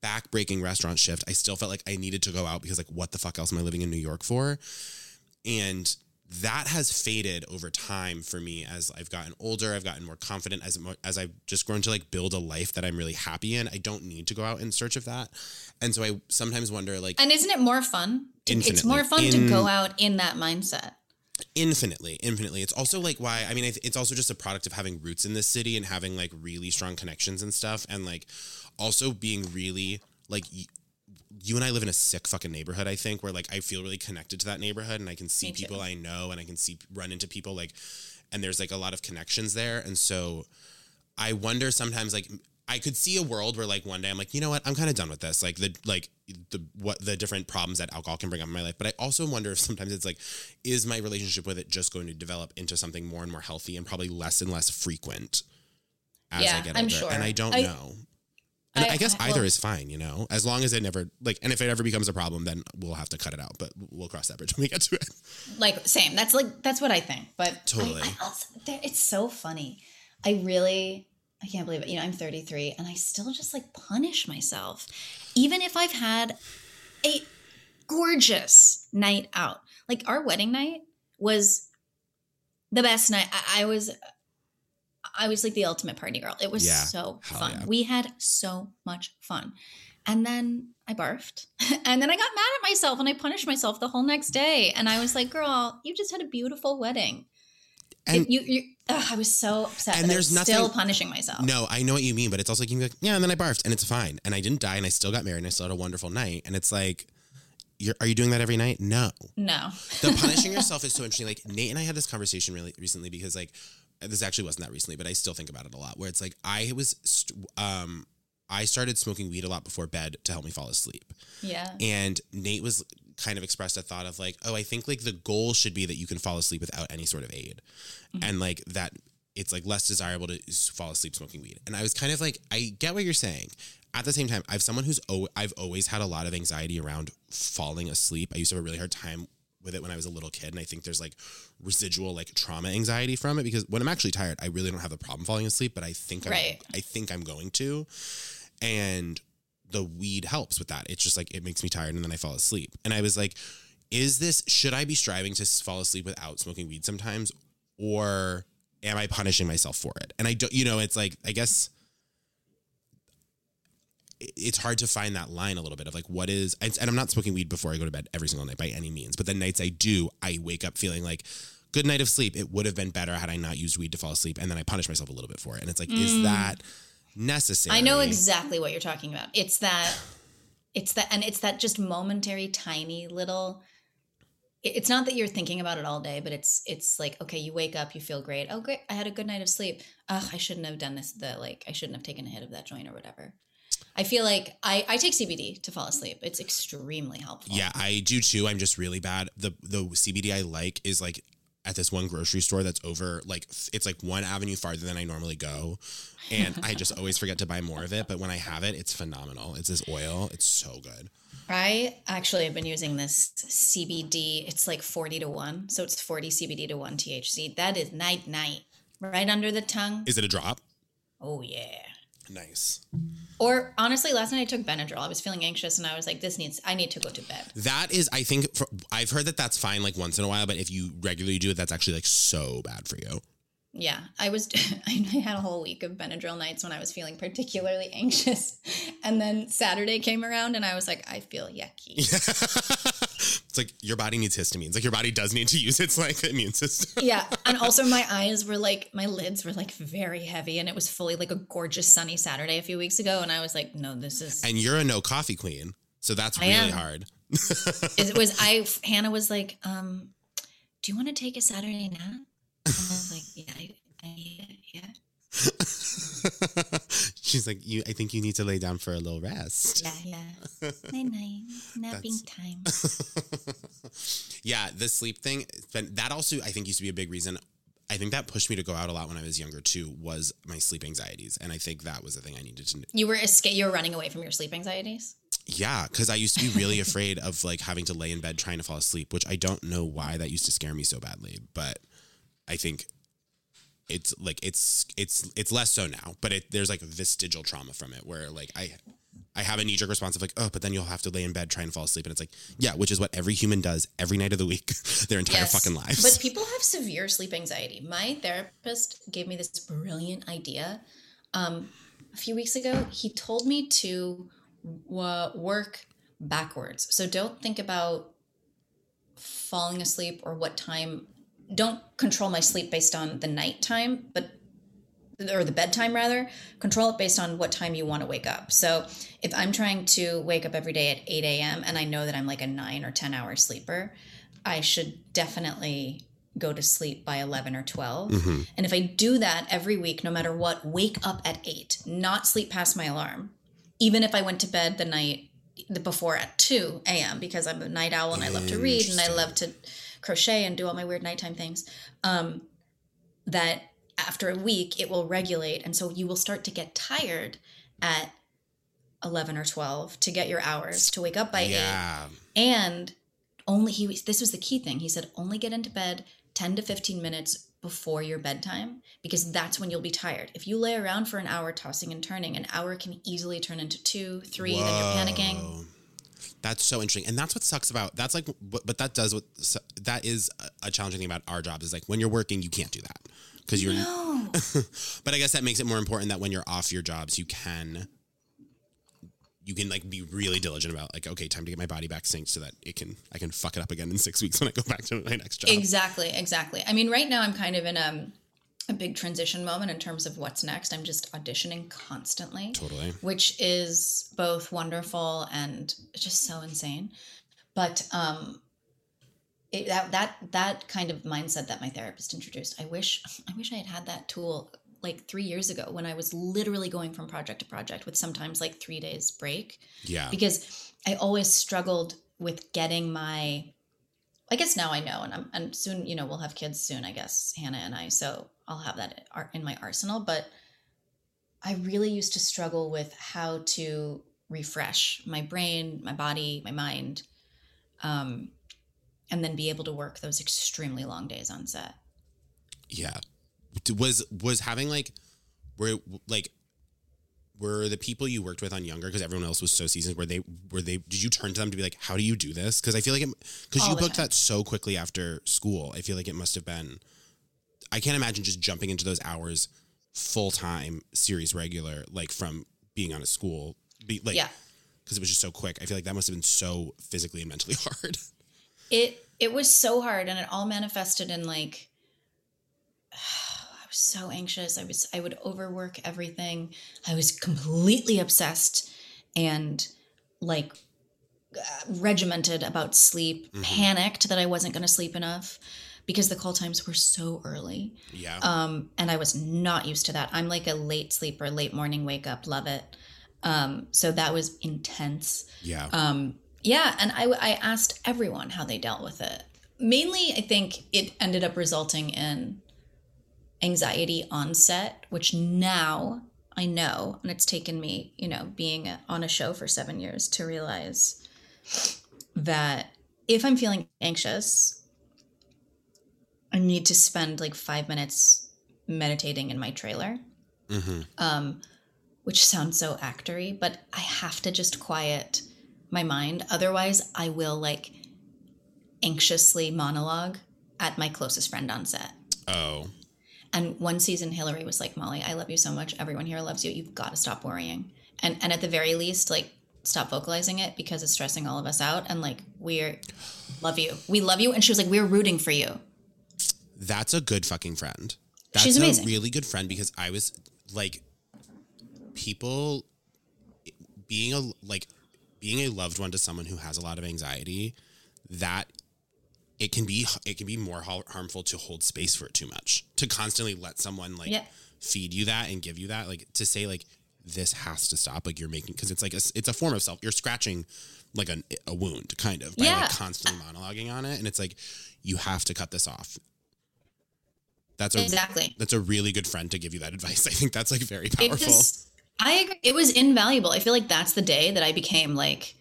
back-breaking restaurant shift. I still felt like I needed to go out because like what the fuck else am I living in New York for? And that has faded over time for me as I've gotten older. I've gotten more confident as as I've just grown to like build a life that I'm really happy in. I don't need to go out in search of that, and so I sometimes wonder like And isn't it more fun? To- It's more fun In- to go out in that mindset. Infinitely infinitely. It's also like why i mean it's also just a product of having roots in this city and having like really strong connections and stuff. And like also being really like y- you and i live in a sick fucking neighborhood i think where like i feel really connected to that neighborhood and i can see people i know and i can see run into people like and there's like a lot of connections there. And so i wonder sometimes like I could see a world where like one day I'm like, you know what, I'm kind of done with this. Like the like the what the different problems that alcohol can bring up in my life. But I also wonder if sometimes it's like, is my relationship with it just going to develop into something more and more healthy and probably less and less frequent as I Yeah, get I'm older? sure. And I don't I- know. And I, I- guess I- either well- is fine, you know, as long as it never like, and if it ever becomes a problem, then we'll have to cut it out. But we'll cross that bridge when we get to it. Like same. That's like that's what I think. But Totally. I also, it's so funny. I really I can't believe it. You know, I'm 33 and I still just like punish myself, even if I've had a gorgeous night out. Like our wedding night was the best night. I, I was I was like the ultimate party girl. It was Yeah. so fun. yeah. We had so much fun. And then I barfed. *laughs* and then I got mad at myself and I punished myself the whole next day. And I was like, girl, you just had a beautiful wedding. And you, you, ugh, I was so upset. And there's there's still nothing- punishing myself. No, I know what you mean, but it's also like you can be like, yeah, and then I barfed and it's fine. And I didn't die and I still got married and I still had a wonderful night. And it's like, you're, are you doing that every night? No. No. The punishing *laughs* yourself is so interesting. Like Nate and I had this conversation really recently because like this actually wasn't that recently, but I still think about it a lot. Where it's like I was, st- um, I started smoking weed a lot before bed to help me fall asleep. Yeah. And Nate was kind of expressed a thought of like, oh, I think like the goal should be that you can fall asleep without any sort of aid. Mm-hmm. And like that it's like less desirable to fall asleep smoking weed. And I was kind of like, I get what you're saying. At the same time, I've someone who's oh, I've always had a lot of anxiety around falling asleep. I used to have a really hard time with it when I was a little kid, and I think there's like residual like trauma anxiety from it because when I'm actually tired, I really don't have a problem falling asleep, but I think I'm, Right. I think I'm going to. And the weed helps with that. It's just like it makes me tired and then I fall asleep. And I was like, is this should I be striving to fall asleep without smoking weed sometimes or am I punishing myself for it? And I don't you know, it's like I guess it's hard to find that line a little bit of like what is and I'm not smoking weed before I go to bed every single night by any means, but the nights I do, I wake up feeling like good night of sleep. It would have been better had I not used weed to fall asleep and then I punish myself a little bit for it. And it's like is mm. that necessary? I know exactly what you're talking about. It's that, it's that, and it's that just momentary, tiny little. It's not that you're thinking about it all day, but it's it's like okay, you wake up, you feel great. Oh, great! I had a good night of sleep. Ugh, I shouldn't have done this. The like, I shouldn't have taken a hit of that joint or whatever. I feel like I I take CBD to fall asleep. It's extremely helpful. Yeah, I do too. I'm just really bad. The the CBD I like is like at this one grocery store that's over like it's like one avenue farther than I normally go. And *laughs* I just always forget to buy more of it, but when I have it, it's phenomenal. It's this oil. It's so good. I actually have been using this CBD. It's like 40 to 1. So it's 40 CBD to 1 THC. That is night night. Right under the tongue. Is it a drop? Oh yeah. Nice. Or honestly, last night I took Benadryl. I was feeling anxious and I was like, this needs, I need to go to bed. That is, I think, for, I've heard that that's fine like once in a while, but if you regularly do it, that's actually like so bad for you. Yeah. I was, *laughs* I had a whole week of Benadryl nights when I was feeling particularly anxious. And then Saturday came around and I was like, I feel yucky. *laughs* it's like your body needs histamines. Like your body does need to use its like immune system. yeah. And *laughs* also my eyes were like, my lids were like very heavy and it was fully like a gorgeous sunny Saturday a few weeks ago. And I was like, no, this is, And you're a no coffee queen. So that's I really am. hard. it was I Hannah was like, um, do you want to take a Saturday nap? And I was like, yeah, I, I, yeah, *laughs* She's like, you I think you need to lay down for a little rest. yeah, yeah. *laughs* Night night, napping time. *laughs* yeah, the sleep thing, it's that also I think used to be a big reason. I think that pushed me to go out a lot when I was younger too, was my sleep anxieties. And I think that was the thing I needed to You were escape. You were running away from your sleep anxieties. Yeah, because I used to be really afraid of like having to lay in bed trying to fall asleep, which I don't know why that used to scare me so badly, but I think it's like it's it's it's less so now. But it, there's like vestigial trauma from it where like I I have a knee jerk response of like oh, but then you'll have to lay in bed trying to fall asleep, and it's like yeah, which is what every human does every night of the week, *laughs* their entire fucking lives. But people have severe sleep anxiety. My therapist gave me this brilliant idea um, a few weeks ago. He told me to w- work backwards. So don't think about falling asleep or what time. Don't control my sleep based on the nighttime, but or the bedtime rather. Control it based on what time you want to wake up. So if i'm trying to wake up every day at 8 a.m and i know that i'm like a 9 or 10 hour sleeper i should definitely go to sleep by 11 or 12 Mhm. and if i do that every week no matter what wake up at 8 not sleep past my alarm. Even if i went to bed the night before at 2 a.m because i'm a night owl and i love to read and i love to crochet and do all my weird nighttime things um, that after a week it will regulate. And so you will start to get tired at 11 or 12 to get your hours to wake up by 8 yeah, and only he this was the key thing. He said only get into bed 10 to 15 minutes before your bedtime because that's when you'll be tired. If you lay around for an hour tossing and turning an hour can easily turn into two three then you're panicking. Whoa. That's so interesting, and that's what sucks about. That's like, but but that does what that is a- challenging thing about our job is like when you're working, you can't do that because you're. no *laughs* but I guess that makes it more important that when you're off your jobs, you can. You can like be really diligent about like okay, time to get my body back synced so that it can I can fuck it up again in six weeks when I go back to my next job. Exactly, exactly. I mean, right now I'm kind of in a, a big transition moment in terms of what's next. I'm just auditioning constantly, Totally. which is both wonderful and just so insane. But um, it, that that that kind of mindset that my therapist introduced, I wish I wish I had had that tool like three years ago when I was literally going from project to project with sometimes like three days break Yeah. because I always struggled with getting my I guess now I know and I'm and soon you know we'll have kids soon I guess Hannah and I so I'll have that in my arsenal but I really used to struggle with how to refresh my brain my body my mind um and then be able to work those extremely long days on set Yeah. Was was having like were like were the people you worked with on Younger because everyone else was so seasoned. Were they were they? Did you turn to them to be like, how do you do this? Because I feel like it because you booked time. that so quickly after school, I feel like it must have been. I can't imagine just jumping into those hours full time series regular like from being on a school be like yeah. because it was just so quick. I feel like that must have been so physically and mentally *laughs* hard. It it was so hard and it all manifested in like *sighs* I was so anxious. I was I would overwork everything. I was completely obsessed and like regimented about sleep, Mhm. panicked that I wasn't going to sleep enough because the call times were so early. yeah. Um, and I was not used to that. I'm like a late sleeper, late morning wake up, love it. Um, so that was intense. yeah. Um, yeah, and I, I asked everyone how they dealt with it. Mainly, I think it ended up resulting in anxiety onset, which now I know, and it's taken me, you know, being on a show for seven years to realize that if I'm feeling anxious, I need to spend like five minutes meditating in my trailer hmm um, which sounds so actory, but I have to just quiet my mind. Otherwise, I will like anxiously monologue at my closest friend on set. Oh. And one season, Hilary was like, "Molly, I love you so much. Everyone here loves you. You've got to stop worrying, and and at the very least, like." Stop vocalizing it because it's stressing all of us out. And like, we're love you. We love you. And she was like, We're rooting for you. That's a good fucking friend. That's She's amazing. a really good friend because I was like people being a like being a loved one to someone who has a lot of anxiety that it can be it can be more harmful to hold space for it too much to constantly let someone like Yeah. feed you that and give you that like to say like this has to stop like you're making because it's like a, it's a form of self you're scratching like a, a wound kind of by Yeah. like constantly monologuing on it and it's like you have to cut this off that's a Exactly. that's a really good friend to give you that advice. *laughs* I think that's like very It powerful. was, I agree. It was invaluable. I feel like that's the day that I became like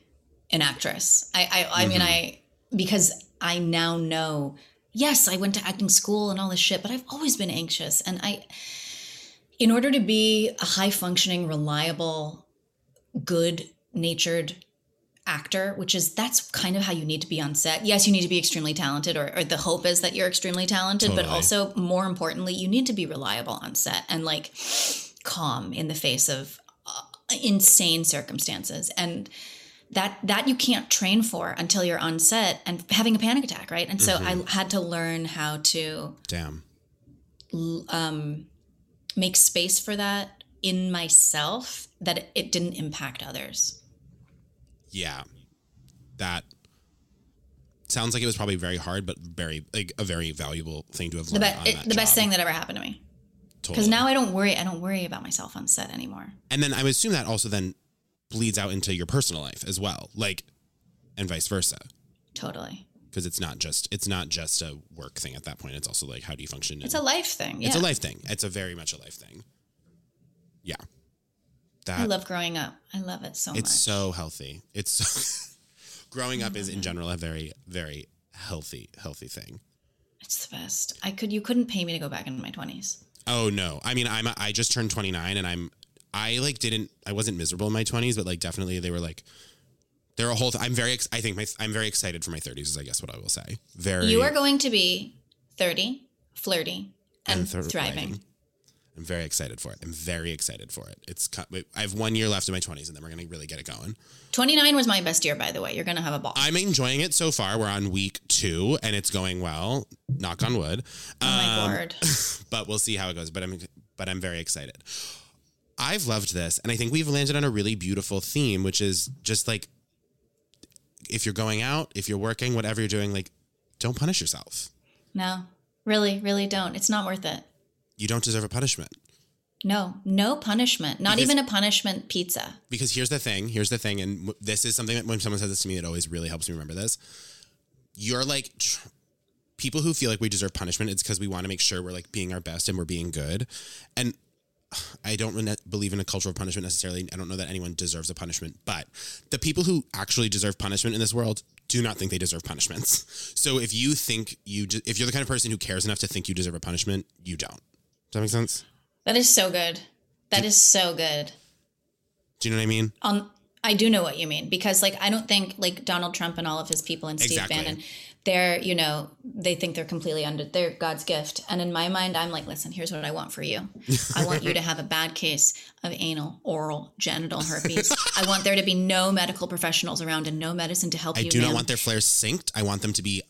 an actress. I, I, I mean, Mhm. I because I now know. Yes, I went to acting school and all this shit, but I've always been anxious, and I, in order to be a high functioning, reliable, good natured actor, which is that's kind of how you need to be on set. Yes, you need to be extremely talented, or, or the hope is that you're extremely talented, but also more importantly, you need to be reliable on set and like calm in the face of uh, insane circumstances. And that that you can't train for until you're on set and having a panic attack right? And so i had to learn how to Damn. um, make space for that in myself that it didn't impact others Yeah. That sounds like it was probably very hard, but very like a very valuable thing to have the, learned. be- on it- the best thing that ever happened to me Totally. because Totally. now i don't worry i don't worry about myself on set anymore and then I would assume that also then bleeds out into your personal life as well, like, and vice versa, totally because it's not just it's not just a work thing at that point. It's also like how do you function? it's a life thing it's a life thing. It's a very much a life thing. Yeah. I love growing up i love it so it's much It's so healthy. It's so *laughs* growing up is in general a very very healthy healthy thing. it's the best i could you couldn't pay me to go back into my 20s Oh no. I mean, I'm I just turned 29 and I'm I like didn't I wasn't miserable in my 20s, but like definitely they were like they're a whole th- I'm very ex- I think my I'm very excited for my 30s is I guess what I will say. Very You are going to be 30, flirty, and, thir- thriving. I'm very excited for it. I'm very excited for it. It's I have 1 year left in my 20s and then we're going to really get it going. 29 was my best year, by the way. You're going to have a ball. I'm enjoying it so far. We're on week 2 and it's going well. Knock on wood. oh my Um, word. *laughs* but we'll see how it goes. But I'm but I'm very excited. I've loved this, and I think we've landed on a really beautiful theme, which is just like if you're going out, if you're working, whatever you're doing, like don't punish yourself. No, really, really don't. It's not worth it. You don't deserve a punishment. No, no punishment. Not Because- even a punishment pizza. Because here's the thing. Here's the thing, and w- this is something that when someone says this to me, it always really helps me remember this. You're like tr- people who feel like we deserve punishment. It's because we want to make sure we're like being our best and we're being good, and I don't believe in a culture of punishment necessarily. I don't know that anyone deserves a punishment, but the people who actually deserve punishment in this world do not think they deserve punishments. So if you think you, if you're the kind of person who cares enough to think you deserve a punishment, you don't. Does that make sense? That is so good. That is so good. Do you know what I mean? Um, I do know what you mean because, like, I don't think like Donald Trump and all of his people and Steve Exactly. Bannon, they're you know they think they're completely under they're God's gift, and in my mind, I'm like, listen, here's what I want for you. I want you to have a bad case of anal, oral, genital herpes. *laughs* I want there to be no medical professionals around and no medicine to help I you. I do not want their flares synced. I want them to be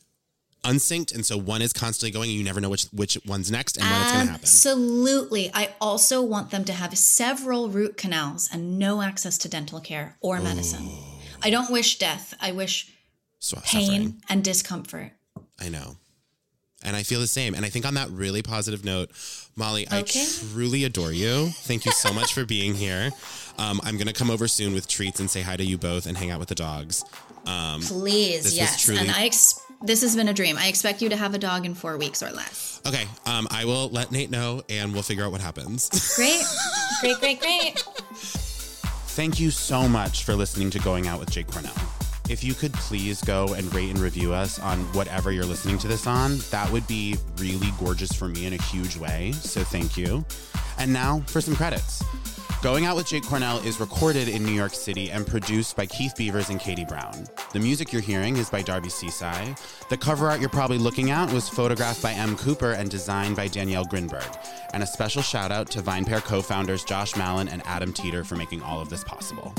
unsynced, and so one is constantly going, and you never know which which one's next and when it's going to happen. Absolutely. I also want them to have several root canals and no access to dental care or medicine. I don't wish death. I wish So, pain suffering. and discomfort. I know. And I feel the same. And I think on that really positive note, Molly, I truly adore you. Thank you so *laughs* much for being here. Um, I'm going to come over soon with treats and say hi to you both and hang out with the dogs. Um, Please, yes. truly- And I ex- this has been a dream. I expect you to have a dog in four weeks or less. okay. Um, I will let Nate know and we'll figure out what happens. *laughs* Great. great, great, great. Thank you so much for listening to Going Out with Jake Cornell. If you could please go and rate and review us on whatever you're listening to this on, that would be really gorgeous for me in a huge way. So thank you. And now for some credits. Going Out with Jake Cornell is recorded in New York City and produced by Keith Beavers and Katie Brown. The music you're hearing is by Darby Seaside. The cover art you're probably looking at was photographed by M. Cooper and designed by Danielle Grinberg. And a special shout out to VinePair co founders Josh Malin and Adam Teeter for making all of this possible.